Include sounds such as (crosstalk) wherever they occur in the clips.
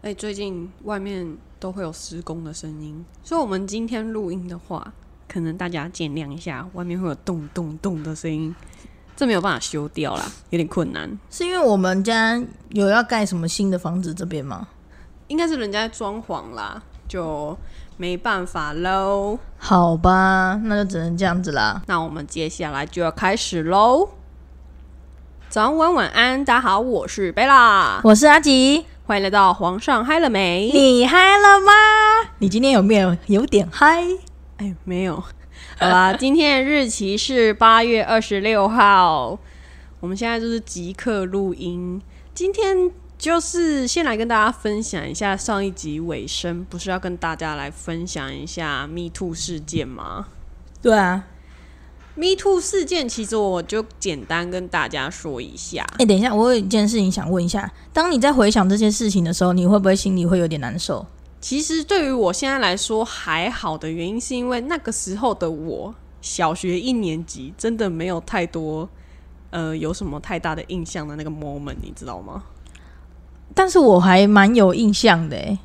哎、最近外面都会有施工的声音，所以我们今天录音的话，可能大家见谅一下，外面会有咚咚咚的声音，这没有办法修掉啦，有点困难。是因为我们家有要盖什么新的房子这边吗？应该是人家装潢啦，就没办法喽。好吧，那就只能这样子啦。那我们接下来就要开始喽。早安晚晚安，大家好，我是贝拉，我是阿吉，欢迎来到皇上嗨了没？你嗨了吗？你今天有没有有点嗨？哎，没有。(laughs) 好啦，今天的日期是八月二十六号，我们现在就是即刻录音。今天就是先来跟大家分享一下上一集尾声，不是要跟大家来分享一下 Me Too 事件吗对啊，？Me Too 事件其实我就简单跟大家说一下。哎、等一下，我有一件事情想问一下，当你在回想这些事情的时候，你会不会心里会有点难受？其实对于我现在来说还好的原因，是因为那个时候的我小学一年级，真的没有太多呃有什么太大的印象的那个 moment，你知道吗？但是我还蛮有印象的哎。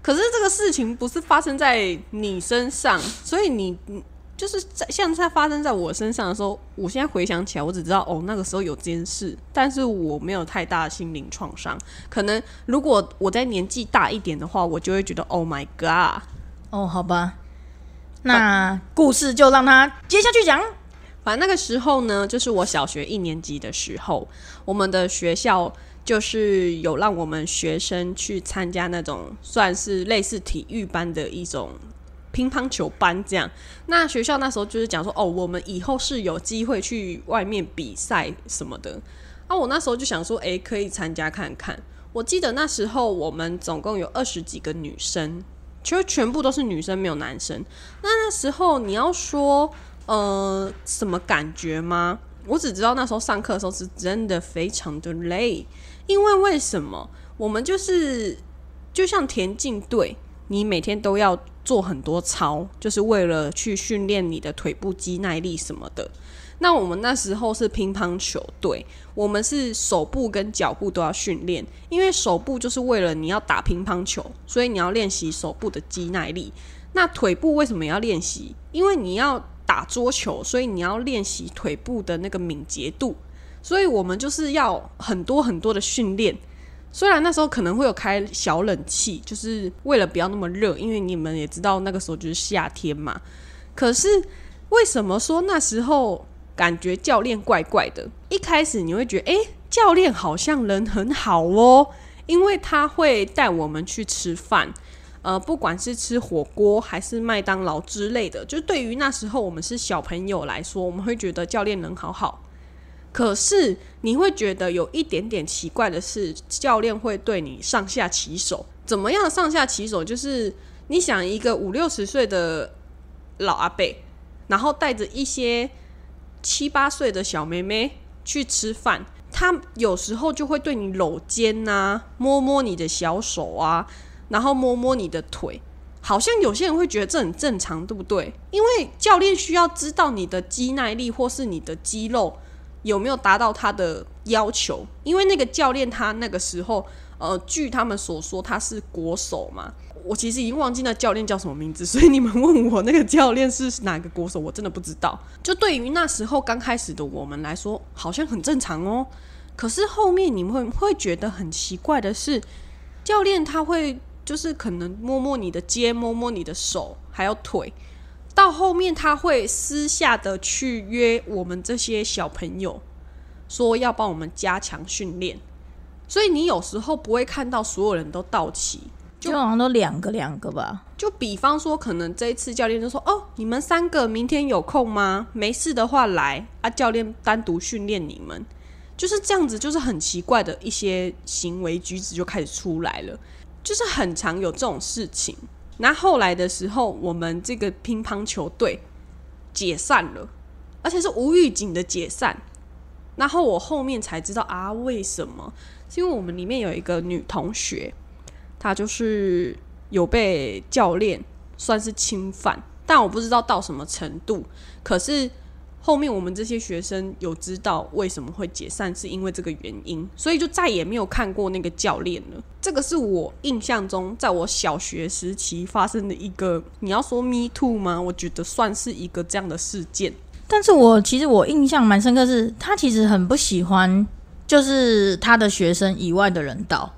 可是这个事情不是发生在你身上，所以你你就是在像在发生在我身上的时候，我现在回想起来，我只知道哦那个时候有这件事，但是我没有太大的心灵创伤。可能如果我在年纪大一点的话，我就会觉得 Oh my God。哦，好吧，那故事就让他接下去讲。反正那个时候呢，就是我小学一年级的时候，我们的学校就是有让我们学生去参加那种算是类似体育班的一种乒乓球班这样。那学校那时候就是讲说，哦，我们以后是有机会去外面比赛什么的。啊，我那时候就想说，诶，可以参加看看。我记得那时候我们总共有二十几个女生，其实全部都是女生，没有男生。那那时候你要说，呃，什么感觉吗？我只知道那时候上课的时候是真的非常的累，因为为什么？我们就是就像田径队，你每天都要做很多操，就是为了去训练你的腿部肌耐力什么的。那我们那时候是乒乓球队，我们是手部跟脚部都要训练，因为手部就是为了你要打乒乓球，所以你要练习手部的肌耐力。那腿部为什么要练习？因为你要打桌球，所以你要练习腿部的那个敏捷度。所以我们就是要很多很多的训练。虽然那时候可能会有开小冷气，就是为了不要那么热，因为你们也知道那个时候就是夏天嘛。可是为什么说那时候感觉教练怪怪的？一开始你会觉得，诶，教练好像人很好哦，因为他会带我们去吃饭。呃，不管是吃火锅还是麦当劳之类的，就对于那时候我们是小朋友来说，我们会觉得教练人好好。可是你会觉得有一点点奇怪的是，教练会对你上下其手。怎么样上下其手？就是你想一个五六十岁的老阿伯，然后带着一些七八岁的小妹妹去吃饭，他有时候就会对你搂肩呐、摸摸你的小手啊，然后摸摸你的腿。好像有些人会觉得这很正常，对不对？因为教练需要知道你的肌耐力或是你的肌肉有没有达到他的要求。因为那个教练他那个时候，呃，据他们所说他是国手嘛。我其实已经忘记那教练叫什么名字，所以你们问我那个教练是哪个国手，我真的不知道。就对于那时候刚开始的我们来说，好像很正常哦。可是后面你们会会觉得很奇怪的是，教练他会就是可能摸摸你的肩，摸摸你的手，还有腿。到后面他会私下的去约我们这些小朋友，说要帮我们加强训练。所以你有时候不会看到所有人都到齐。就好像都两个两个吧。就比方说，可能这一次教练就说：“哦，你们三个明天有空吗？没事的话来啊，教练单独训练你们。”就是这样子，就是很奇怪的一些行为举止就开始出来了，就是很常有这种事情。那后来的时候，我们这个乒乓球队解散了，而且是无预警的解散。然后我后面才知道啊，为什么？是因为我们里面有一个女同学，她就是有被教练算是侵犯，但我不知道到什么程度。可是后面我们这些学生有知道为什么会解散，是因为这个原因，所以就再也没有看过那个教练了。这个是我印象中，在我小学时期发生的一个，你要说 me too 吗？我觉得算是一个这样的事件。但是我其实我印象蛮深刻，是他其实很不喜欢，就是他的学生以外的人到。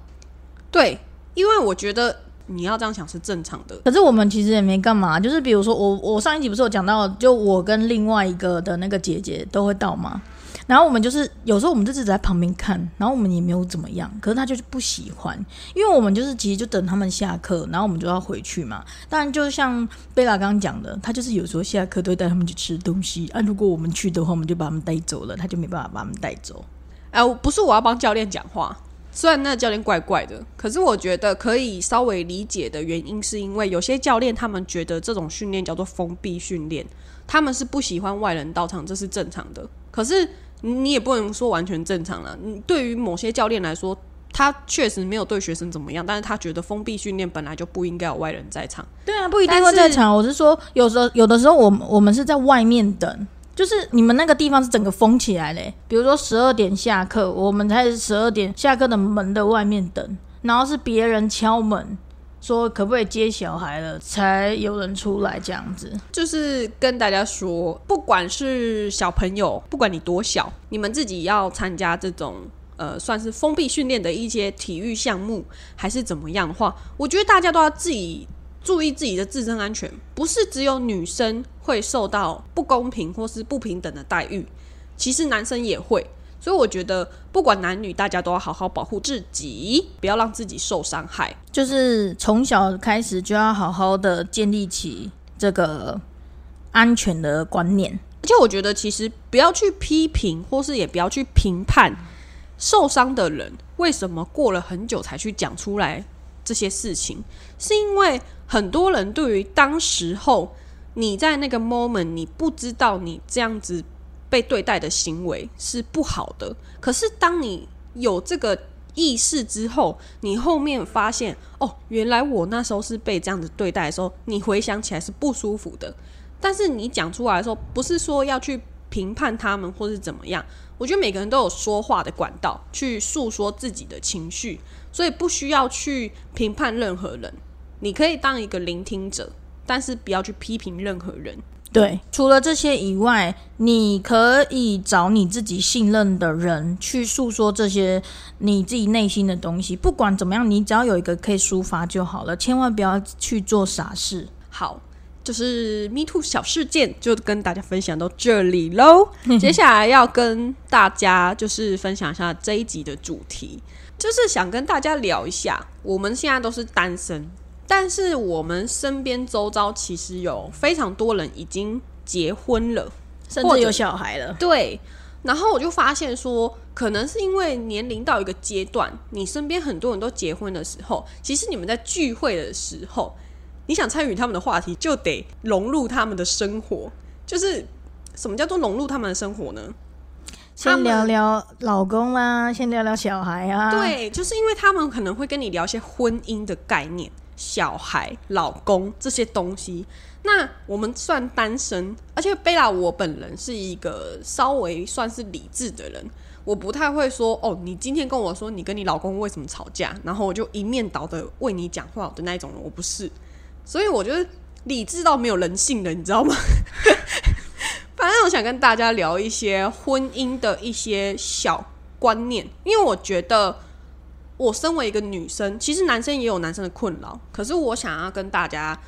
对，因为我觉得你要这样想是正常的。可是我们其实也没干嘛，就是比如说我我上一集不是有讲到，就我跟另外一个的那个姐姐都会到吗？然后我们就是有时候我们就只在旁边看，然后我们也没有怎么样。可是他就是不喜欢，因为我们就是其实就等他们下课，然后我们就要回去嘛。当然就像贝拉刚刚讲的，他就是有时候下课都会带他们去吃东西啊。如果我们去的话，我们就把他们带走了，他就没办法把他们带走。哎、我不是我要帮教练讲话，虽然那教练怪怪的，可是我觉得可以稍微理解的原因，是因为有些教练他们觉得这种训练叫做封闭训练，他们是不喜欢外人到场，这是正常的。可是你也不能说完全正常了。对于某些教练来说，他确实没有对学生怎么样，但是他觉得封闭训练本来就不应该有外人在场。对啊，不一定会在场。我是说，有时候有的时候，我我们是在外面等，就是你们那个地方是整个封起来嘞。比如说十二点下课，我们在十二点下课的门的外面等，然后是别人敲门说可不可以接小孩了，才有人出来这样子。就是跟大家说，不管是小朋友，不管你多小，你们自己要参加这种呃算是封闭训练的一些体育项目，还是怎么样的话，我觉得大家都要自己注意自己的自身安全，不是只有女生会受到不公平或是不平等的待遇，其实男生也会。所以我觉得，不管男女，大家都要好好保护自己，不要让自己受伤害。就是从小开始就要好好的建立起这个安全的观念。而且我觉得，其实不要去批评，或是也不要去评判受伤的人为什么过了很久才去讲出来这些事情，是因为很多人对于当时候你在那个 moment 你不知道你这样子被对待的行为是不好的，可是当你有这个意识之后，你后面发现哦，原来我那时候是被这样子对待的时候，你回想起来是不舒服的。但是你讲出来的时候，不是说要去评判他们或是怎么样。我觉得每个人都有说话的管道，去诉说自己的情绪，所以不需要去评判任何人。你可以当一个聆听者，但是不要去批评任何人。对，除了这些以外，你可以找你自己信任的人去诉说这些你自己内心的东西。不管怎么样，你只要有一个可以抒发就好了，千万不要去做傻事。好，就是 Me Too 小事件就跟大家分享到这里喽。(laughs) 接下来要跟大家就是分享一下这一集的主题，就是想跟大家聊一下，我们现在都是单身，但是我们身边周遭其实有非常多人已经结婚了，甚至有小孩了，对。然后我就发现说，可能是因为年龄到一个阶段，你身边很多人都结婚的时候，其实你们在聚会的时候，你想参与他们的话题，就得融入他们的生活。就是什么叫做融入他们的生活呢？先聊聊老公啊，先聊聊小孩啊。，对，就是因为他们可能会跟你聊一些婚姻的概念、小孩、老公这些东西。那我们算单身，而且贝拉我本人是一个稍微算是理智的人，我不太会说哦，你今天跟我说你跟你老公为什么吵架，然后我就一面倒的为你讲话的那一种人，我不是。所以我觉得理智到没有人性的，你知道吗？(laughs) 反正我想跟大家聊一些婚姻的一些小观念，因为我觉得我身为一个女生，其实男生也有男生的困扰，可是我想要跟大家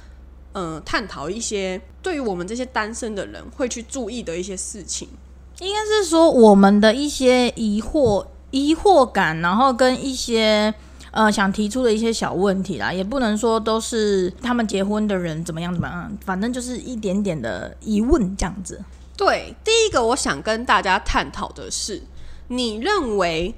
嗯、呃探讨一些对于我们这些单身的人会去注意的一些事情。应该是说我们的一些疑惑、疑惑感，然后跟一些呃想提出的一些小问题啦，也不能说都是他们结婚的人怎么样怎么样，反正就是一点点的疑问这样子。对，第一个我想跟大家探讨的是，你认为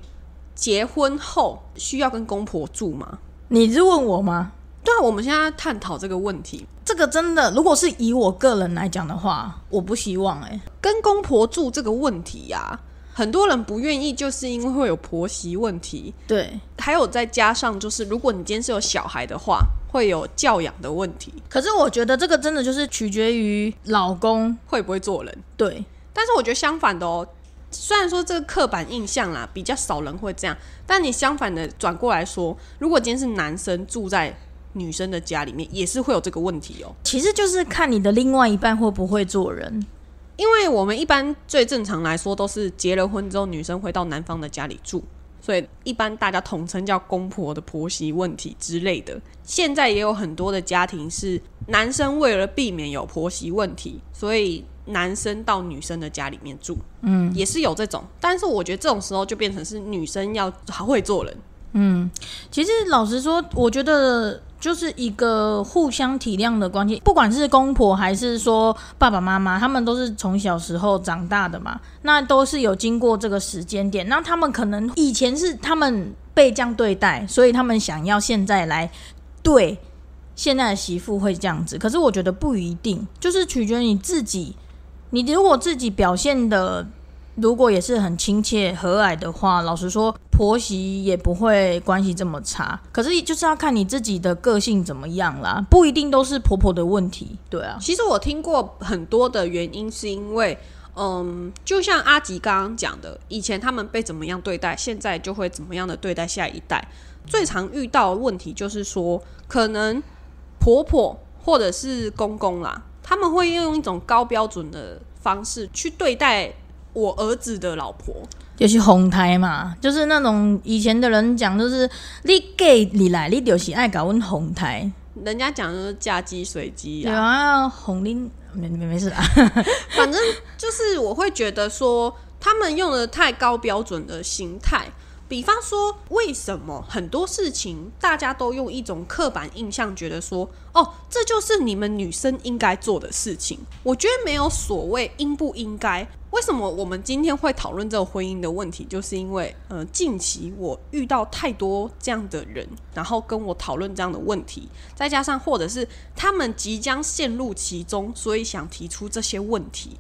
结婚后需要跟公婆住吗？你是问我吗？对啊，我们现在探讨这个问题，这个真的，如果是以我个人来讲的话，我不希望哎、跟公婆住这个问题呀、很多人不愿意，就是因为会有婆媳问题，对，还有再加上就是，如果你今天是有小孩的话，会有教养的问题，可是我觉得这个真的就是取决于老公，会不会做人？对，但是我觉得相反的哦，虽然说这个刻板印象啦比较少人会这样，但你相反的转过来说，如果今天是男生住在女生的家里面，也是会有这个问题哦。其实就是看你的另外一半会不会做人。因为我们一般最正常来说都是结了婚之后，女生会到男方的家里住，所以一般大家统称叫公婆的婆媳问题之类的。现在也有很多的家庭是男生为了避免有婆媳问题，所以男生到女生的家里面住，嗯，也是有这种。但是我觉得这种时候就变成是女生要好会做人。嗯，其实老实说，我觉得就是一个互相体谅的关系，不管是公婆还是说爸爸妈妈，他们都是从小时候长大的嘛，那都是有经过这个时间点，那他们可能以前是他们被这样对待，所以他们想要现在来对现在的媳妇会这样子，可是我觉得不一定，就是取决于你自己，你如果自己表现的。如果也是很亲切和蔼的话，老实说，婆媳也不会关系这么差。可是就是要看你自己的个性怎么样啦，不一定都是婆婆的问题。对啊，其实我听过很多的原因，是因为，嗯，就像阿吉刚刚讲的，以前他们被怎么样对待，现在就会怎么样的对待下一代。最常遇到的问题就是说，可能婆婆或者是公公啦，他们会用一种高标准的方式去对待。我儿子的老婆就是红台嘛，就是那种以前的人讲，就是你 gay 你来，你就是爱搞问红台。人家讲的是嫁鸡随鸡啊，啊，红拎没没没事啊。(laughs) 反正就是我会觉得说，他们用的太高标准的心态。比方说，为什么很多事情大家都用一种刻板印象，觉得说，哦，这就是你们女生应该做的事情？我觉得没有所谓应不应该。为什么我们今天会讨论这个婚姻的问题？就是因为，呃，近期我遇到太多这样的人，然后跟我讨论这样的问题，再加上或者是他们即将陷入其中，所以想提出这些问题。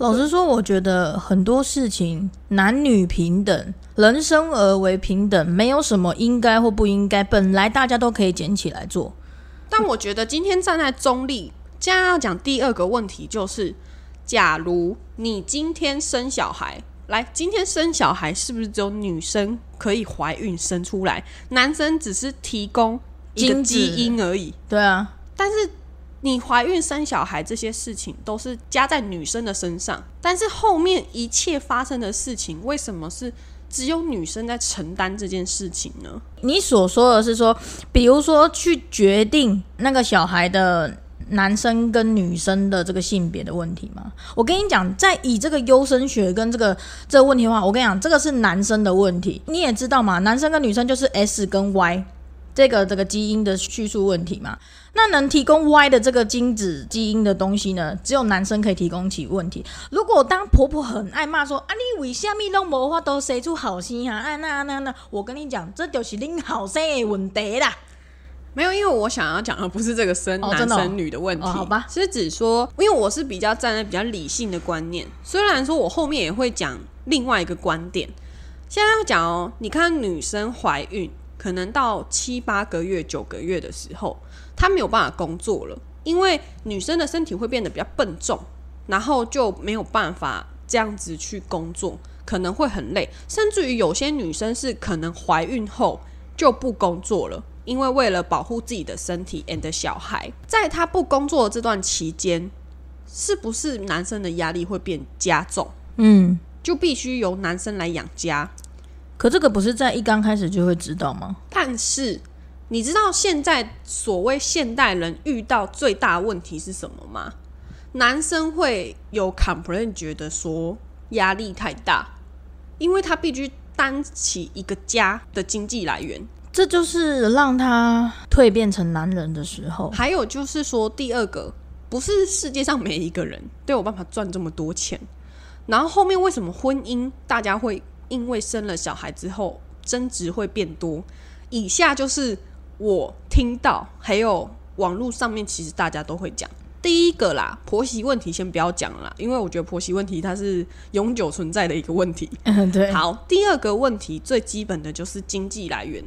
老实说，我觉得很多事情男女平等，人生而为平等，没有什么应该或不应该，本来大家都可以捡起来做。但我觉得今天站在中立，接下来要讲第二个问题，就是假如你今天生小孩，来，今天生小孩是不是只有女生可以怀孕生出来，男生只是提供一个基因而已？对啊，但是。你怀孕生小孩这些事情都是加在女生的身上，但是后面一切发生的事情，为什么是只有女生在承担这件事情呢？你所说的是说，比如说去决定那个小孩的男生跟女生的这个性别的问题吗？我跟你讲，在以这个优生学跟这个这个问题的话，我跟你讲，这个是男生的问题。你也知道嘛，男生跟女生就是 S 跟 Y。这个这个基因的叙述问题嘛，那能提供 Y 的这个精子基因的东西呢，只有男生可以提供起问题。如果当婆婆很爱骂说啊，你为什么拢无法都生出好心啊？啊那那那，我跟你讲，这就是恁好生的问题啦。没有，因为我想要讲的不是这个生男生女的问题，好吧？是指说，因为我是比较站在比较理性的观念，虽然说我后面也会讲另外一个观点。现在要讲哦，你看女生怀孕。可能到七八个月、九个月的时候，她没有办法工作了，因为女生的身体会变得比较笨重，然后就没有办法这样子去工作，可能会很累，甚至于有些女生是可能怀孕后就不工作了，因为为了保护自己的身体 and 小孩，在她不工作的这段期间，是不是男生的压力会变加重？嗯，就必须由男生来养家。可这个不是在一刚开始就会知道吗？但是你知道现在所谓现代人遇到最大问题是什么吗？男生会有 complain，觉得说压力太大，因为他必须担起一个家的经济来源，这就是让他蜕变成男人的时候。还有就是说，第二个不是世界上每一个人都有办法赚这么多钱，然后后面为什么婚姻大家会？因为生了小孩之后，争执会变多。以下就是我听到，还有网络上面其实大家都会讲。第一个啦，婆媳问题先不要讲了，因为我觉得婆媳问题它是永久存在的一个问题。嗯，(laughs) 对。好，第二个问题最基本的就是经济来源。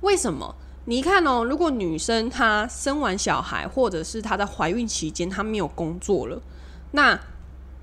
为什么？你看哦，如果女生她生完小孩，或者是她在怀孕期间她没有工作了，那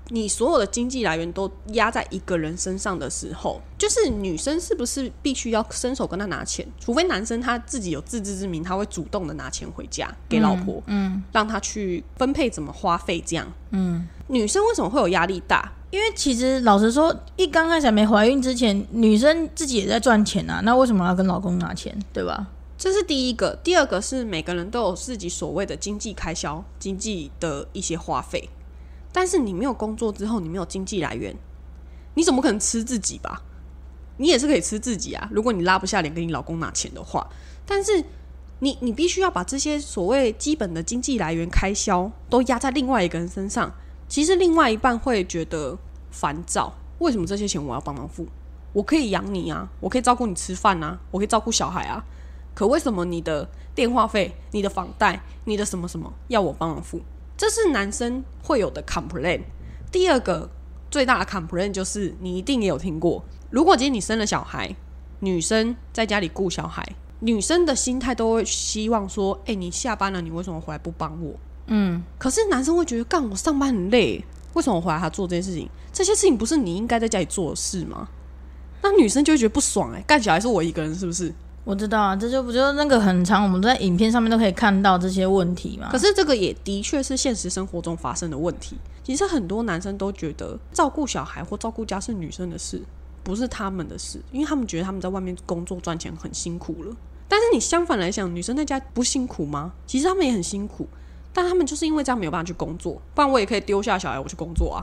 你所有的经济来源都压在一个人身上的时候，就是女生是不是必须要伸手跟他拿钱？除非男生他自己有自知之明，他会主动的拿钱回家给老婆，嗯，让他去分配怎么花费这样，嗯。女生为什么会有压力大？因为其实老实说，一刚开始没怀孕之前，女生自己也在赚钱啊，那为什么要跟老公拿钱，对吧？这是第一个，第二个是每个人都有自己所谓的经济开销、经济的一些花费。但是你没有工作之后，你没有经济来源，你怎么可能吃自己吧？你也是可以吃自己啊。如果你拉不下脸跟你老公拿钱的话，但是你你必须要把这些所谓基本的经济来源开销都压在另外一个人身上。其实另外一半会觉得烦躁，为什么这些钱我要帮忙付？我可以养你啊，我可以照顾你吃饭啊，我可以照顾小孩啊。可为什么你的电话费、你的房贷、你的什么什么要我帮忙付？这是男生会有的 complain。第二个最大的 complain 就是你一定也有听过，如果今天你生了小孩，女生在家里顾小孩，女生的心态都会希望说：哎，你下班了，你为什么回来不帮我？嗯。可是男生会觉得，干我上班很累，为什么我回来还做这件事情？这些事情不是你应该在家里做的事吗？那女生就会觉得不爽，哎，干小孩是我一个人，是不是？我知道啊，这就不就那个很长，我们在影片上面都可以看到这些问题嘛。可是这个也的确是现实生活中发生的问题。其实很多男生都觉得照顾小孩或照顾家是女生的事，不是他们的事，因为他们觉得他们在外面工作赚钱很辛苦了。但是你相反来想，女生在家不辛苦吗？其实他们也很辛苦，但他们就是因为这样没有办法去工作，不然我也可以丢下小孩我去工作啊。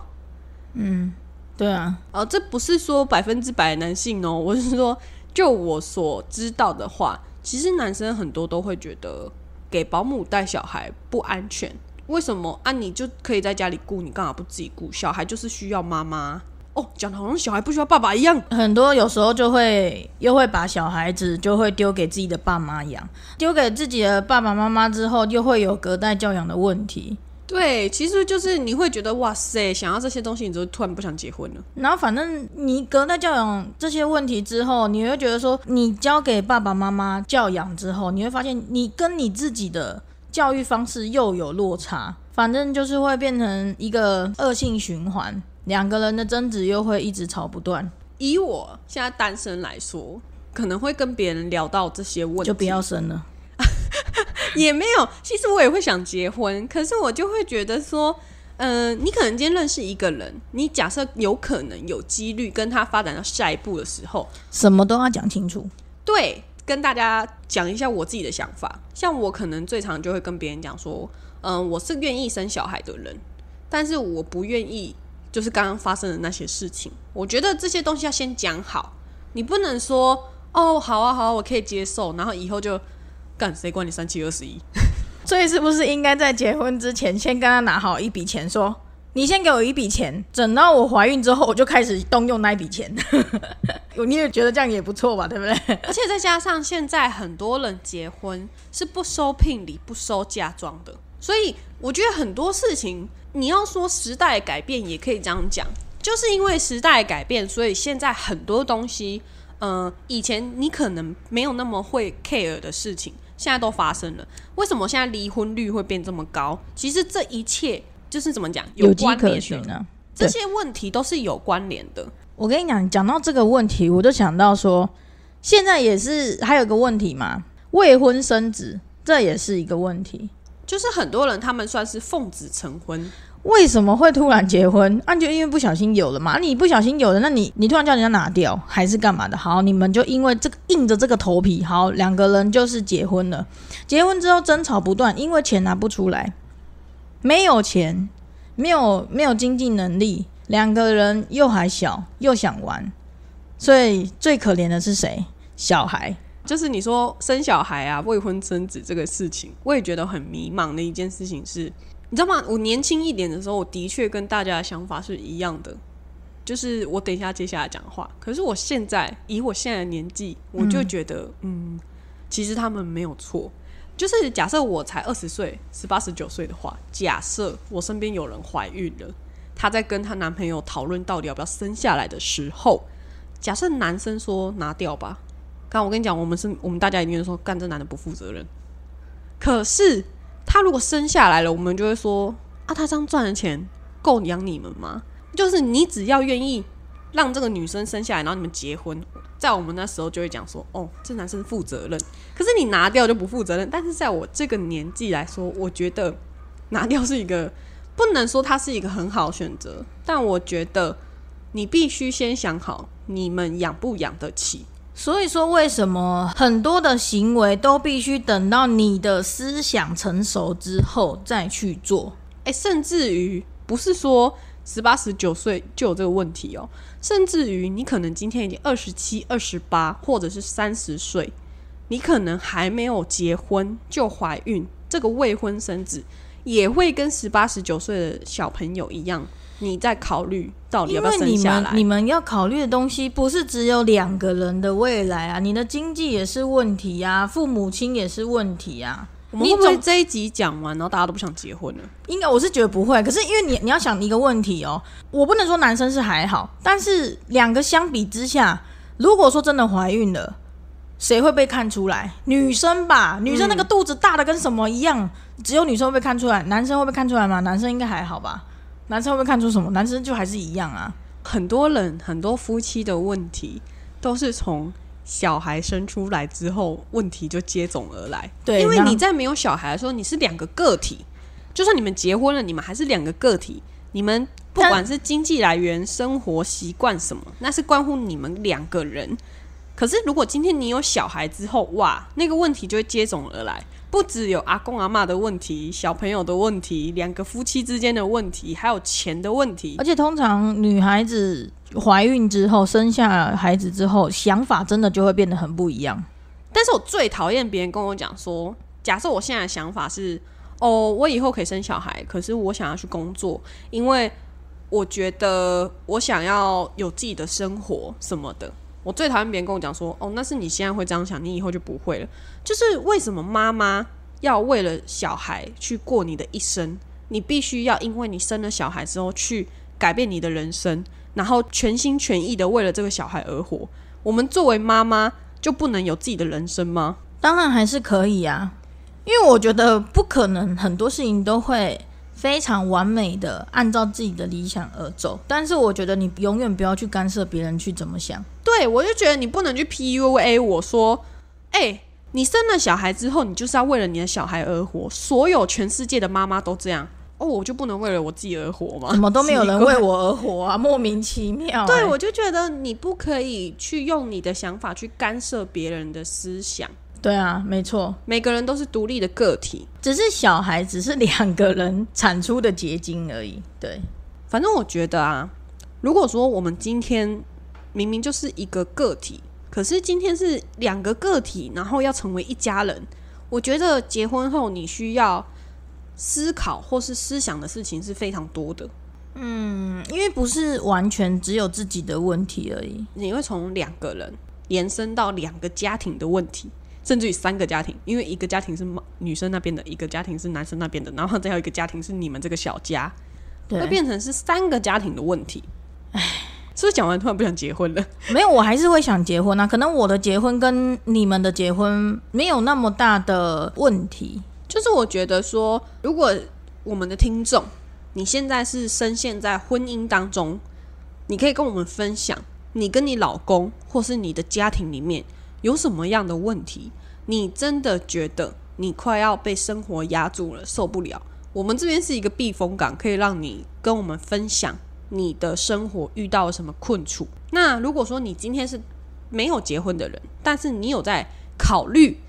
嗯，对啊。哦，这不是说百分之百男性哦，我是说。就我所知道的话，其实男生很多都会觉得给保姆带小孩不安全。为什么啊？你就可以在家里顾，你干嘛不自己顾？小孩就是需要妈妈哦，讲的好像小孩不需要爸爸一样。很多有时候就会又会把小孩子就会丢给自己的爸妈养，丢给自己的爸爸妈妈之后，又会有隔代教养的问题。对，其实就是你会觉得哇塞，想要这些东西，你就突然不想结婚了。然后反正你隔代教养这些问题之后，你会觉得说，你交给爸爸妈妈教养之后，你会发现你跟你自己的教育方式又有落差，反正就是会变成一个恶性循环，两个人的争执又会一直吵不断。以我现在单身来说，可能会跟别人聊到这些问题，就不要生了。(laughs) 也没有，其实我也会想结婚，可是我就会觉得说，嗯，你可能今天认识一个人，你假设有可能有几率跟他发展到下一步的时候，什么都要讲清楚。对，跟大家讲一下我自己的想法。像我可能最常就会跟别人讲说，嗯，我是愿意生小孩的人，但是我不愿意就是刚刚发生的那些事情。我觉得这些东西要先讲好，你不能说哦，好啊，好，啊，我可以接受，然后以后就。干谁管你三七二十一？(laughs) 所以是不是应该在结婚之前先跟他拿好一笔钱，说你先给我一笔钱，等到我怀孕之后我就开始动用那一笔钱。(laughs) 你也觉得这样也不错吧？对不对？(laughs) 而且再加上现在很多人结婚是不收聘礼、不收嫁妆的，所以我觉得很多事情你要说时代改变，也可以这样讲，就是因为时代改变，所以现在很多东西，嗯，以前你可能没有那么会 care 的事情。现在都发生了，为什么现在离婚率会变这么高？其实这一切就是怎么讲，有关联的。这些问题都是有关联的。我跟你讲，讲到这个问题，我就想到说，现在也是还有个问题嘛，未婚生子，这也是一个问题。就是很多人他们算是奉子成婚。为什么会突然结婚？那就因为不小心有了嘛。你不小心有了，那你你突然叫人家拿掉，还是干嘛的？好，你们就因为这个硬着这个头皮，好，两个人就是结婚了。结婚之后争吵不断，因为钱拿不出来，没有钱，没有没有经济能力，两个人又还小，又想玩，所以最可怜的是谁？小孩。就是你说生小孩啊，未婚生子这个事情，我也觉得很迷茫的一件事情是。你知道吗？我年轻一点的时候，我的确跟大家的想法是一样的，就是我等一下接下来讲话。可是我现在以我现在的年纪，我就觉得，嗯，其实他们没有错。就是假设我才二十岁、十八、十九岁的话，假设我身边有人怀孕了，她在跟她男朋友讨论到底要不要生下来的时候，假设男生说拿掉吧，刚我跟你讲，我们是我们大家一定说干这男的不负责任。可是。他如果生下来了，我们就会说啊，他这样赚的钱够养你们吗？就是你只要愿意让这个女生生下来，然后你们结婚，在我们那时候就会讲说，哦，这男生负责任。可是你拿掉就不负责任。但是在我这个年纪来说，我觉得拿掉是一个不能说它是一个很好的选择，但我觉得你必须先想好你们养不养得起。所以说，为什么很多的行为都必须等到你的思想成熟之后再去做？哎，甚至于不是说十八十九岁就有这个问题哦，甚至于你可能今天已经二十七、二十八，或者是三十岁，你可能还没有结婚就怀孕，这个未婚生子也会跟十八十九岁的小朋友一样。你在考虑到底要不要生下来？你们要考虑的东西不是只有两个人的未来啊，你的经济也是问题啊，父母亲也是问题啊。你会不会这一集讲完，然后大家都不想结婚了？应该我是觉得不会。可是因为你你要想一个问题哦，我不能说男生是还好，但是两个相比之下，如果说真的怀孕了，谁会被看出来？女生吧，女生那个肚子大的跟什么一样，只有女生会被看出来，男生会被看出来吗？男生应该还好吧？男生会不会看出什么？男生就还是一样啊。很多人很多夫妻的问题都是从小孩生出来之后，问题就接踵而来。对，因为你在没有小孩的时候，你是两个个体。就算你们结婚了，你们还是两个个体。你们不管是经济来源、生活习惯什么，那是关乎你们两个人。可是如果今天你有小孩之后，哇，那个问题就会接踵而来。不只有阿公阿妈的问题，小朋友的问题，两个夫妻之间的问题，还有钱的问题。而且通常女孩子怀孕之后，生下孩子之后，想法真的就会变得很不一样。但是我最讨厌别人跟我讲说，假设我现在的想法是，哦，我以后可以生小孩，可是我想要去工作，因为我觉得我想要有自己的生活什么的。我最讨厌别人跟我讲说：“哦，那是你现在会这样想，你以后就不会了。”就是为什么妈妈要为了小孩去过你的一生？你必须要因为你生了小孩之后去改变你的人生，然后全心全意的为了这个小孩而活。我们作为妈妈就不能有自己的人生吗？当然还是可以啊，因为我觉得不可能很多事情都会。非常完美的按照自己的理想而走，但是我觉得你永远不要去干涉别人去怎么想。对我就觉得你不能去 PUA 我说，哎，你生了小孩之后，你就是要为了你的小孩而活。所有全世界的妈妈都这样，哦，我就不能为了我自己而活吗？怎么 (laughs) 都没有人为我而活啊？莫名其妙。对，我就觉得你不可以去用你的想法去干涉别人的思想。对啊，没错，每个人都是独立的个体，只是小孩只是两个人产出的结晶而已。对，反正我觉得啊，如果说我们今天明明就是一个个体，可是今天是两个个体，然后要成为一家人，我觉得结婚后你需要思考或是思想的事情是非常多的。嗯，因为不是完全只有自己的问题而已，你会从两个人延伸到两个家庭的问题。甚至于三个家庭，因为一个家庭是女生那边的，一个家庭是男生那边的，然后再有一个家庭是你们这个小家，会变成是三个家庭的问题。唉，是不是讲完突然不想结婚了？没有，我还是会想结婚啊。可能我的结婚跟你们的结婚没有那么大的问题。就是我觉得说，如果我们的听众你现在是深陷在婚姻当中，你可以跟我们分享，你跟你老公或是你的家庭里面。有什么样的问题？你真的觉得你快要被生活压住了，受不了？我们这边是一个避风港，可以让你跟我们分享你的生活遇到了什么困处。那如果说你今天是没有结婚的人，但是你有在考虑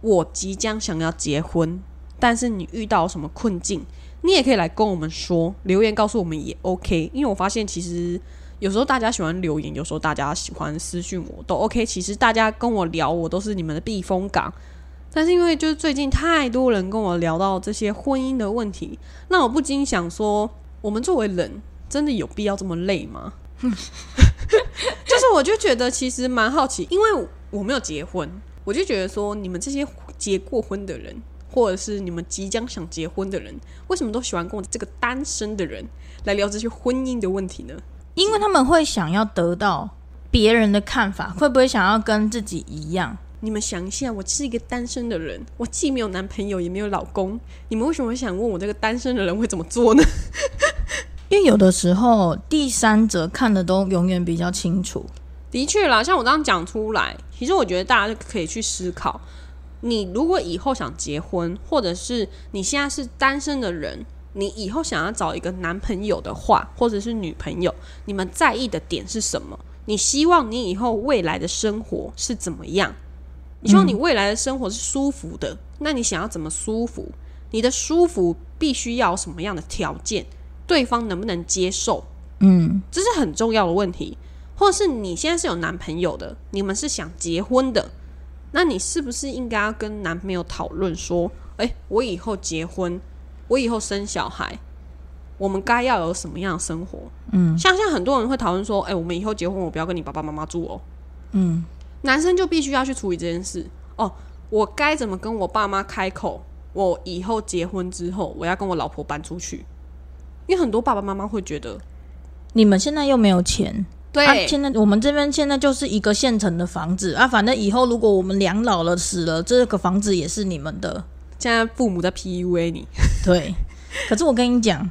我即将想要结婚，但是你遇到什么困境，你也可以来跟我们说，留言告诉我们也 OK。因为我发现其实。有时候大家喜欢留言，有时候大家喜欢私讯我，都 OK。其实大家跟我聊，我都是你们的避风港。但是因为就是最近太多人跟我聊到这些婚姻的问题，那我不禁想说，我们作为人，真的有必要这么累吗？(laughs) 就是我就觉得其实蛮好奇，因为我没有结婚，我就觉得说，你们这些结过婚的人，或者是你们即将想结婚的人，为什么都喜欢跟我这个单身的人来聊这些婚姻的问题呢？因为他们会想要得到别人的看法，会不会想要跟自己一样？你们想一下，我是一个单身的人，我既没有男朋友，也没有老公，你们为什么会想问我这个单身的人会怎么做呢？(laughs) 因为有的时候第三者看的都永远比较清楚。的确啦，像我刚刚讲出来，其实我觉得大家就可以去思考，你如果以后想结婚，或者是你现在是单身的人，你以后想要找一个男朋友的话，或者是女朋友，你们在意的点是什么？你希望你以后未来的生活是怎么样？你希望你未来的生活是舒服的，那你想要怎么舒服？你的舒服必须要什么样的条件？对方能不能接受？嗯，这是很重要的问题。或者是你现在是有男朋友的，你们是想结婚的，那你是不是应该要跟男朋友讨论说，诶，我以后结婚，我以后生小孩，我们该要有什么样的生活？嗯，像像很多人会讨论说，诶，我们以后结婚，我不要跟你爸爸妈妈住哦。嗯，男生就必须要去处理这件事哦。我该怎么跟我爸妈开口？我以后结婚之后，我要跟我老婆搬出去，因为很多爸爸妈妈会觉得，你们现在又没有钱。对，啊，现在我们这边现在就是一个现成的房子啊，反正以后如果我们两老了死了，这个房子也是你们的。现在父母在 PUA 你，对。可是我跟你讲，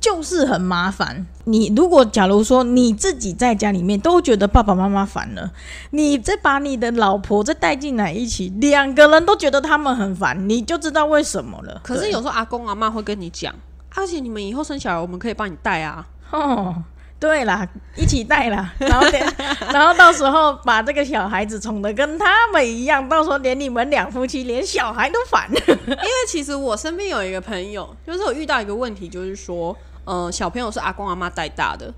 就是很麻烦。你如果假如说你自己在家里面都觉得爸爸妈妈烦了，你再把你的老婆再带进来一起，两个人都觉得他们很烦，你就知道为什么了。可是有时候阿公阿妈会跟你讲，而且你们以后生小孩，我们可以帮你带啊。哦。对啦，一起带啦，(laughs) 然后连，然后到时候把这个小孩子宠的跟他们一样，到时候连你们两夫妻连小孩都烦。(laughs) 因为其实我身边有一个朋友，就是我遇到一个问题，就是说，呃，小朋友是阿公阿妈带大的，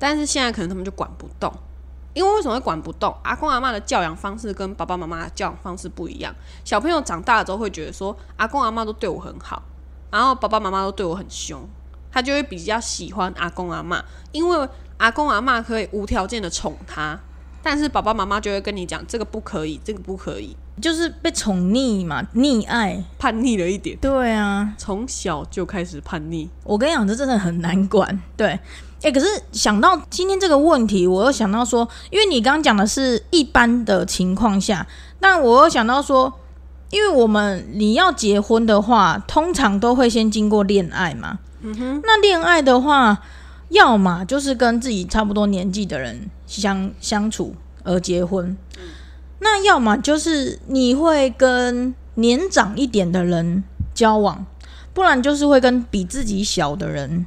但是现在可能他们就管不动，因为为什么会管不动？阿公阿妈的教养方式跟爸爸妈妈的教养方式不一样，小朋友长大了之后会觉得说，阿公阿妈都对我很好，然后爸爸妈妈都对我很凶。他就会比较喜欢阿公阿妈，因为阿公阿妈可以无条件的宠他，但是爸爸妈妈就会跟你讲这个不可以，这个不可以，就是被宠溺嘛，溺爱，叛逆了一点。对啊，从小就开始叛逆。我跟你讲，这真的很难管。对，哎，可是想到今天这个问题，我又想到说，因为你刚刚讲的是一般的情况下，但我又想到说，因为我们你要结婚的话，通常都会先经过恋爱嘛。哼那恋爱的话，要么就是跟自己差不多年纪的人相相处而结婚，那要么就是你会跟年长一点的人交往，不然就是会跟比自己小的人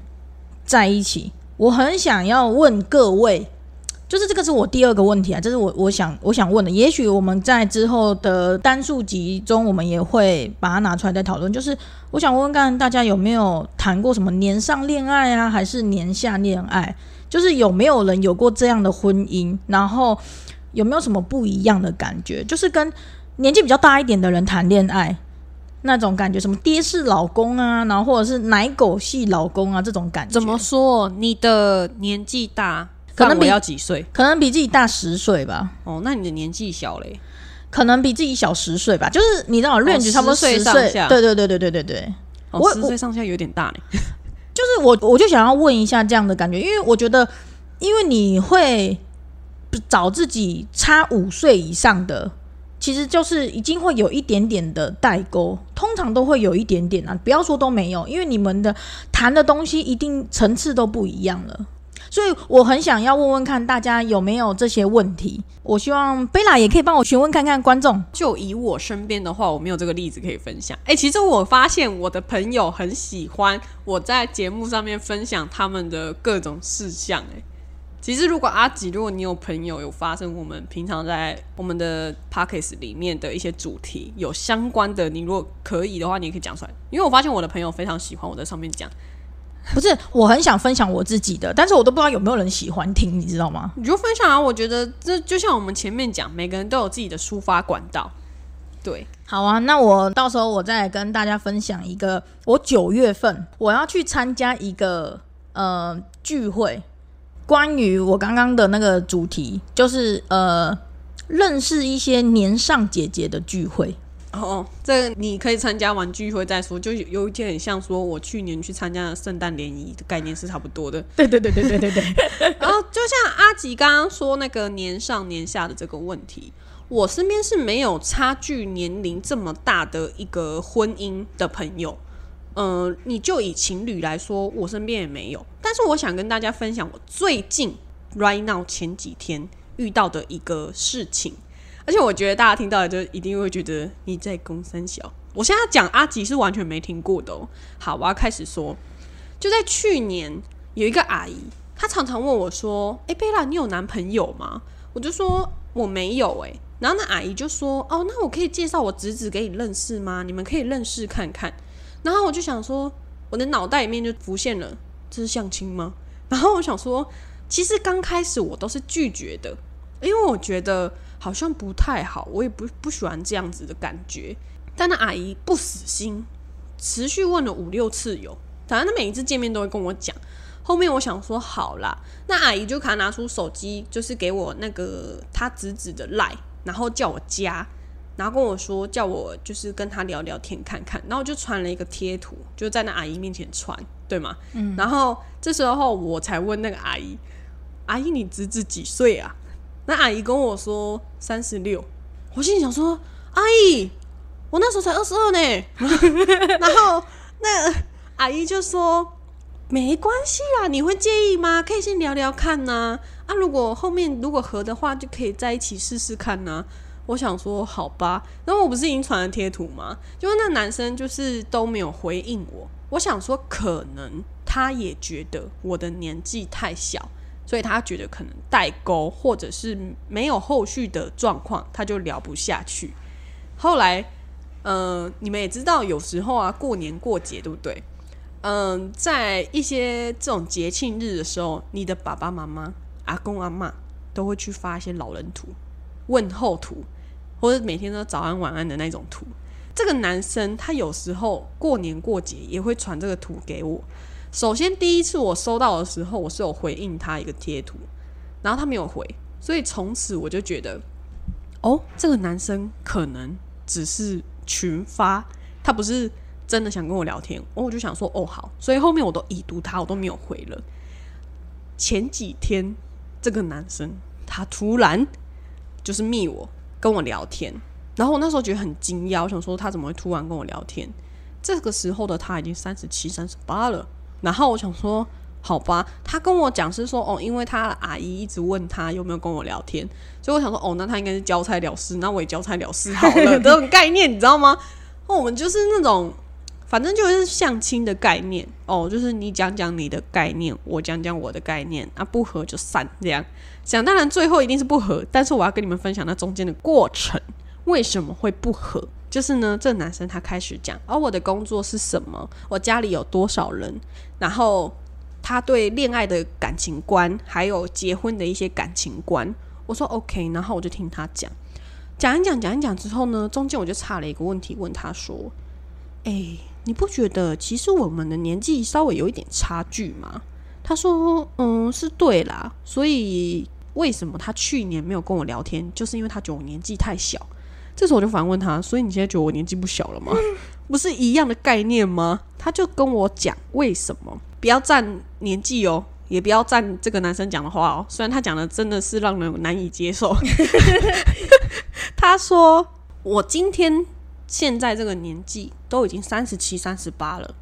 在一起。我很想要问各位。就是这个是我第二个问题啊，这是我我想我想问的。也许我们在之后的单数集中，我们也会把它拿出来再讨论。就是我想问问看，大家有没有谈过什么年上恋爱啊，还是年下恋爱？就是有没有人有过这样的婚姻？然后有没有什么不一样的感觉？就是跟年纪比较大一点的人谈恋爱那种感觉，什么爹是老公啊，然后或者是奶狗系老公啊这种感觉？怎么说？你的年纪大？可能比要几岁？可能比自己大十岁吧。哦，那你的年纪小嘞？可能比自己小十岁吧。就是你知道，range 差不多十岁上下。对对对对对对对。我十岁上下有点大嘞。(laughs) 就是我，我就想要问一下这样的感觉，因为我觉得，因为你会找自己差五岁以上的，其实就是已经会有一点点的代沟，通常都会有一点点啊。不要说都没有，因为你们的谈的东西一定层次都不一样了。所以我很想要问问看大家有没有这些问题，我希望贝拉也可以帮我询问看看观众。就以我身边的话，我没有这个例子可以分享。哎，其实我发现我的朋友很喜欢我在节目上面分享他们的各种事项。哎，其实如果阿吉，如果你有朋友有发生我们平常在我们的 p o c k e t 里面的一些主题有相关的，你如果可以的话，你也可以讲出来。因为我发现我的朋友非常喜欢我在上面讲。(laughs) 不是，我很想分享我自己的，但是我都不知道有没有人喜欢听，你知道吗？你就分享啊！我觉得这就像我们前面讲，每个人都有自己的抒发管道。对，好啊，那我到时候我再跟大家分享一个，我九月份我要去参加一个呃聚会，关于我刚刚的那个主题，就是呃认识一些年上姐姐的聚会。哦，这你可以参加完聚会再说，就有一点很像说我去年去参加的圣诞联谊的概念是差不多的。对对对对对对对。(laughs) 然后就像阿吉刚刚说那个年上年下的这个问题，我身边是没有差距年龄这么大的一个婚姻的朋友，呃，你就以情侣来说，我身边也没有。但是我想跟大家分享我最近 right now 前几天遇到的一个事情，而且我觉得大家听到的就一定会觉得你在攻三小。我现在讲阿吉是完全没听过的哦。好，我要开始说，就在去年有一个阿姨，她常常问我说：“诶，贝拉，你有男朋友吗？”我就说我没有诶。然后那阿姨就说：“哦，那我可以介绍我侄子给你认识吗？你们可以认识看看。”然后我就想说，我的脑袋里面就浮现了，这是相亲吗？(laughs) 然后我想说，其实刚开始我都是拒绝的，因为我觉得好像不太好，我也不不喜欢这样子的感觉。但那阿姨不死心，持续问了五六次有，反正她每一次见面都会跟我讲。后面我想说好啦，那阿姨就卡拿出手机，就是给我那个她侄子的赖。然后叫我加，然后跟我说叫我就是跟他聊聊天看看，然后就传了一个贴图，就在那阿姨面前传，对吗？嗯。然后这时候我才问那个阿姨：“阿姨，你侄子几岁啊？”那阿姨跟我说三十六。我心里想说：“阿姨，我那时候才二十二呢。(laughs) ”然后那阿姨就说：“没关系啦，你会介意吗？可以先聊聊看呢。”啊如果后面如果合的话，就可以在一起试试看呢。我想说好吧，然后我不是已经传了贴图吗？因为那男生就是都没有回应我。我想说，可能他也觉得我的年纪太小，所以他觉得可能代沟，或者是没有后续的状况，他就聊不下去。后来，嗯，你们也知道，有时候啊，过年过节，对不对？嗯，在一些这种节庆日的时候，你的爸爸妈妈。阿公阿妈都会去发一些老人图、问候图，或者每天都早安晚安的那种图。这个男生他有时候过年过节也会传这个图给我。首先第一次我收到的时候，我是有回应他一个贴图，然后他没有回，所以从此我就觉得，哦，这个男生可能只是群发，他不是真的想跟我聊天。哦，我就想说，哦好，所以后面我都已读他，我都没有回了。前几天。这个男生他突然就是密我跟我聊天，然后我那时候觉得很惊讶，我想说他怎么会突然跟我聊天？这个时候的他已经三十七、三十八了，然后我想说好吧，他跟我讲是说哦，因为他阿姨一直问他有没有跟我聊天，所以我想说哦，那他应该是交差了事，那我也交差了事好了这种概念，你知道吗？那我们就是那种。反正就是相亲的概念哦，就是你讲讲你的概念，我讲讲我的概念，啊，不合就散这样。想当然最后一定是不合，但是我要跟你们分享那中间的过程，为什么会不合？就是呢，这男生他开始讲，而我的工作是什么，我家里有多少人，然后他对恋爱的感情观，还有结婚的一些感情观，我说 OK，然后我就听他讲，讲一讲，讲一讲之后呢，中间我就差了一个问题问他说，哎。你不觉得其实我们的年纪稍微有一点差距吗？他说：“嗯，是对啦。所以为什么他去年没有跟我聊天，就是因为他觉得我年纪太小。这时候我就反问他：所以你现在觉得我年纪不小了吗？不是一样的概念吗？他就跟我讲为什么不要占年纪哦，也不要占这个男生讲的话哦。虽然他讲的真的是让人难以接受。(laughs) 他说我今天。”现在这个年纪都已经三十七、三十八了，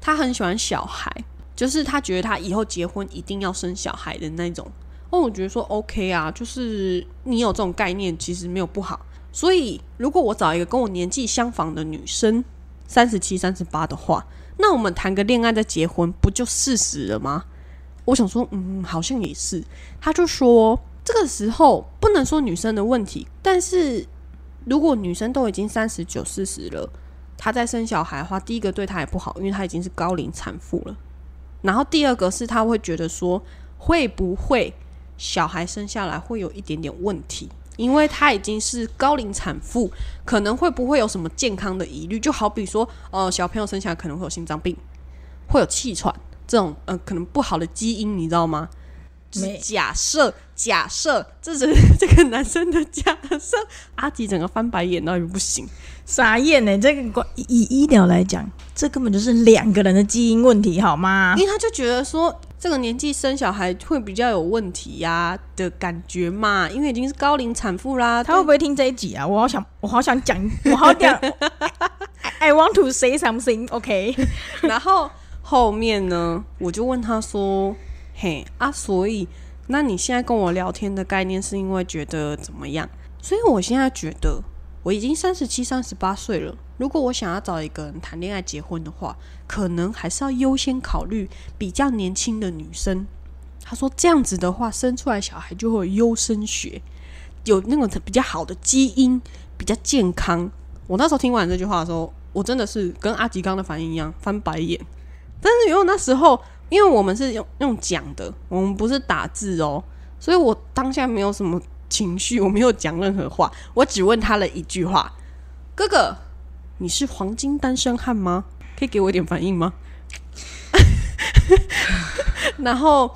他很喜欢小孩，就是他觉得他以后结婚一定要生小孩的那种。哦，我觉得说 OK 啊，就是你有这种概念，其实没有不好。所以如果我找一个跟我年纪相仿的女生，三十七、三十八的话，那我们谈个恋爱再结婚，不就四十了吗？我想说，嗯，好像也是。他就说，这个时候不能说女生的问题，但是。如果女生都已经三十九、四十了，她在生小孩的话，第一个对她也不好，因为她已经是高龄产妇了。然后第二个是她会觉得说，会不会小孩生下来会有一点点问题？因为她已经是高龄产妇，可能会不会有什么健康的疑虑？就好比说，呃，小朋友生下来可能会有心脏病，会有气喘这种，呃，可能不好的基因，你知道吗？就是假设，假设，这是 (laughs) 这个男生的假设。阿吉整个翻白眼那也不行，傻眼呢。这个以医疗来讲，这根本就是两个人的基因问题，好吗？因为他就觉得说，这个年纪生小孩会比较有问题呀的感觉嘛。因为已经是高龄产妇啦，他会不会听这一集啊？我好想，我好想讲，我好想。I want to say something. OK，(laughs) 然后后面呢，我就问他说：“嘿啊，所以那你现在跟我聊天的概念是因为觉得怎么样？所以我现在觉得我已经三十七、三十八岁了。如果我想要找一个人谈恋爱、结婚的话，可能还是要优先考虑比较年轻的女生。”他说：“这样子的话，生出来小孩就会优生学，有那种比较好的基因，比较健康。”我那时候听完这句话的时候，我真的是跟阿吉刚的反应一样翻白眼。但是因为那时候，因为我们是用用讲的，我们不是打字哦，所以我当下没有什么情绪，我没有讲任何话，我只问他了一句话：“哥哥，你是黄金单身汉吗？可以给我一点反应吗？” (laughs) 然后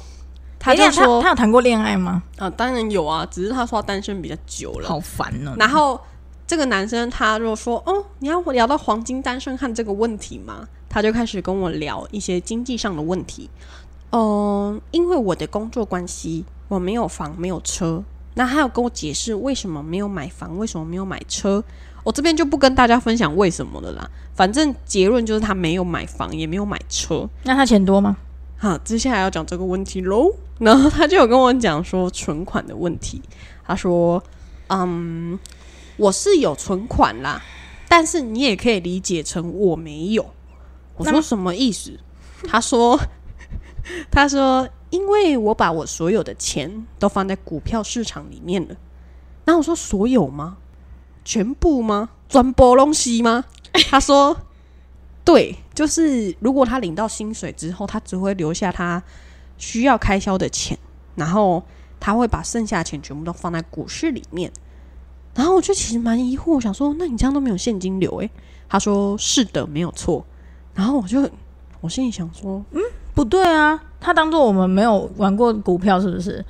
他就说：“他有谈过恋爱吗？”啊，当然有啊，只是他说单身比较久了，好烦呢。然后这个男生他就说：“哦，你要聊到黄金单身汉这个问题吗？”他就开始跟我聊一些经济上的问题。嗯，因为我的工作关系，我没有房，没有车。那他有跟我解释为什么没有买房，为什么没有买车。我这边就不跟大家分享为什么了啦。反正结论就是他没有买房，也没有买车。那他钱多吗？好，接下来要讲这个问题喽。然后他就有跟我讲说存款的问题。他说：“嗯，我是有存款啦，但是你也可以理解成我没有。”我说什么意思？他说：“ (laughs) 他说，因为我把我所有的钱都放在股票市场里面了。然后我说所有吗？全部吗？转波东西吗？” (laughs) 他说：“对，就是如果他领到薪水之后，他只会留下他需要开销的钱，然后他会把剩下的钱全部都放在股市里面。然后我就其实蛮疑惑，我想说，那你这样都没有现金流？诶，他说是的，没有错。”然后我就，我心里想说，嗯，不对啊，他当做我们没有玩过股票，是不是？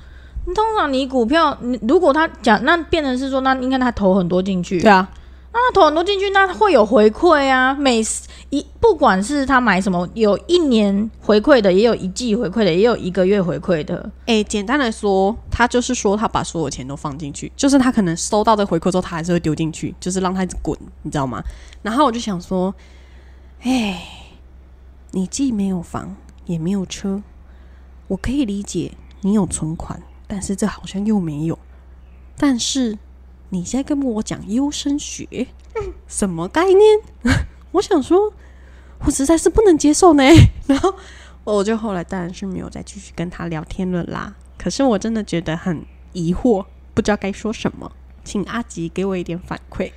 通常你股票，你如果他讲，那变成是说，那应该他投很多进去，对啊，那他投很多进去，那会有回馈啊。每一不管是他买什么，有一年回馈的，也有一季回馈的，也有一个月回馈的。诶，简单来说，他就是说他把所有钱都放进去，就是他可能收到这回馈之后，他还是会丢进去，就是让他一直滚，你知道吗？然后我就想说。哎，你既没有房也没有车，我可以理解你有存款，但是这好像又没有。但是你现在跟我讲优生学，什么概念？(laughs) 我想说，我实在是不能接受呢。(laughs) 然后我就后来当然是没有再继续跟他聊天了啦。可是我真的觉得很疑惑，不知道该说什么，请阿吉给我一点反馈。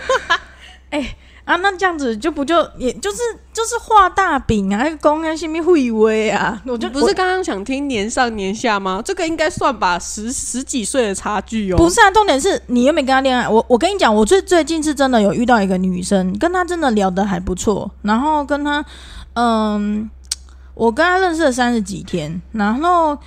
(laughs) 哎。啊，那这样子就不就也就是就是画大饼啊，公安性命会威啊？我就不是刚刚想听年上年下吗？这个应该算吧，十十几岁的差距哦。不是啊，重点是你又没跟他恋爱。我我跟你讲，我最最近是真的有遇到一个女生，跟她真的聊得还不错，然后跟她，嗯，我跟她认识了三十几天，然后。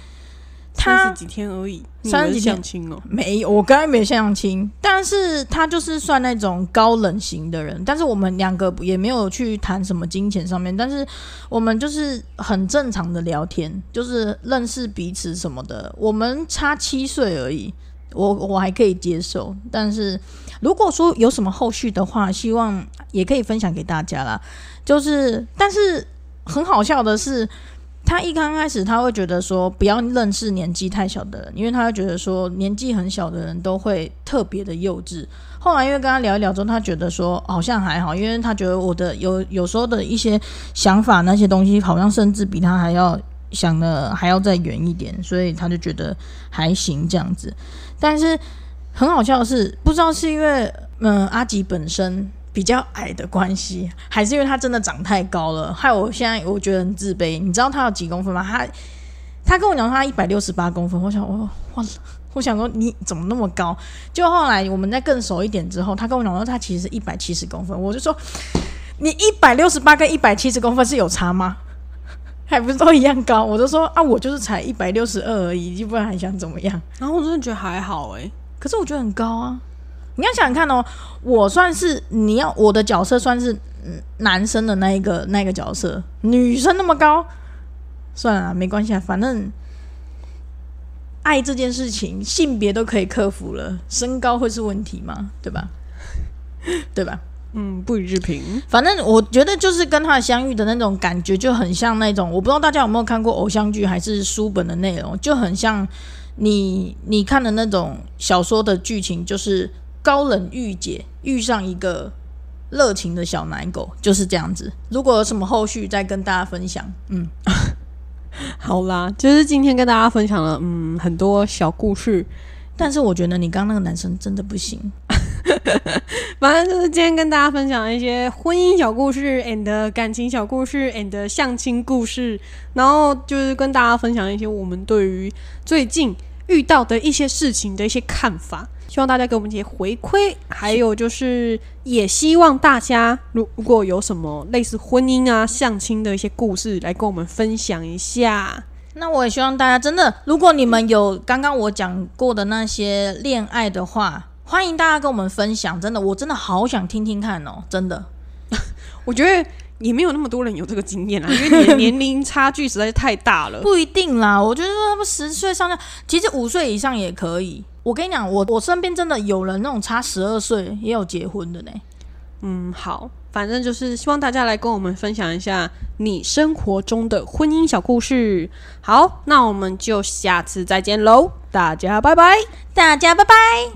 三十几天而已，三十几天亲哦？没有，我刚才没相亲，但是他就是算那种高冷型的人。但是我们两个也没有去谈什么金钱上面，但是我们就是很正常的聊天，就是认识彼此什么的。我们差七岁而已，我我还可以接受。但是如果说有什么后续的话，希望也可以分享给大家啦。就是，但是很好笑的是。他一刚开始他会觉得说不要认识年纪太小的人，因为他会觉得说年纪很小的人都会特别的幼稚。后来因为跟他聊一聊之后，他觉得说好像还好，因为他觉得我的有有时候的一些想法那些东西，好像甚至比他还要想的还要再远一点，所以他就觉得还行这样子。但是很好笑的是，不知道是因为嗯阿吉本身。比较矮的关系，还是因为他真的长太高了，害我现在我觉得很自卑。你知道他有几公分吗？他他跟我讲他一百六十八公分，我想我我我想说你怎么那么高？就后来我们在更熟一点之后，他跟我讲说他其实一百七十公分，我就说你一百六十八跟一百七十公分是有差吗？(laughs) 还不是都一样高？我就说啊，我就是才一百六十二而已，不然还想怎么样？然后我真的觉得还好哎，可是我觉得很高啊。你要想想看哦，我算是你要我的角色算是男生的那一个那个角色，女生那么高，算了，没关系啊，反正爱这件事情，性别都可以克服了，身高会是问题吗？对吧？对吧？嗯，不予置评。反正我觉得就是跟他相遇的那种感觉就很像那种，我不知道大家有没有看过偶像剧还是书本的内容，就很像你你看的那种小说的剧情，就是高冷御姐遇上一个热情的小奶狗，就是这样子。如果有什么后续，再跟大家分享。嗯，(laughs) 好啦，就是今天跟大家分享了嗯很多小故事，但是我觉得你刚刚那个男生真的不行。(laughs) 反正就是今天跟大家分享一些婚姻小故事，and 感情小故事，and 相亲故事，然后就是跟大家分享一些我们对于最近遇到的一些事情的一些看法，希望大家给我们一些回馈，还有就是也希望大家如如果有什么类似婚姻啊、相亲的一些故事，来跟我们分享一下。那我也希望大家真的，如果你们有刚刚我讲过的那些恋爱的话。欢迎大家跟我们分享，真的，我真的好想听听看哦，真的。(laughs) 我觉得也没有那么多人有这个经验啦，因为你的 (laughs) 年龄差距实在是太大了。不一定啦，我觉得他们十岁上下，其实五岁以上也可以。我跟你讲，我我身边真的有人那种差十二岁也有结婚的呢。嗯，好，反正就是希望大家来跟我们分享一下你生活中的婚姻小故事。好，那我们就下次再见喽，大家拜拜，大家拜拜。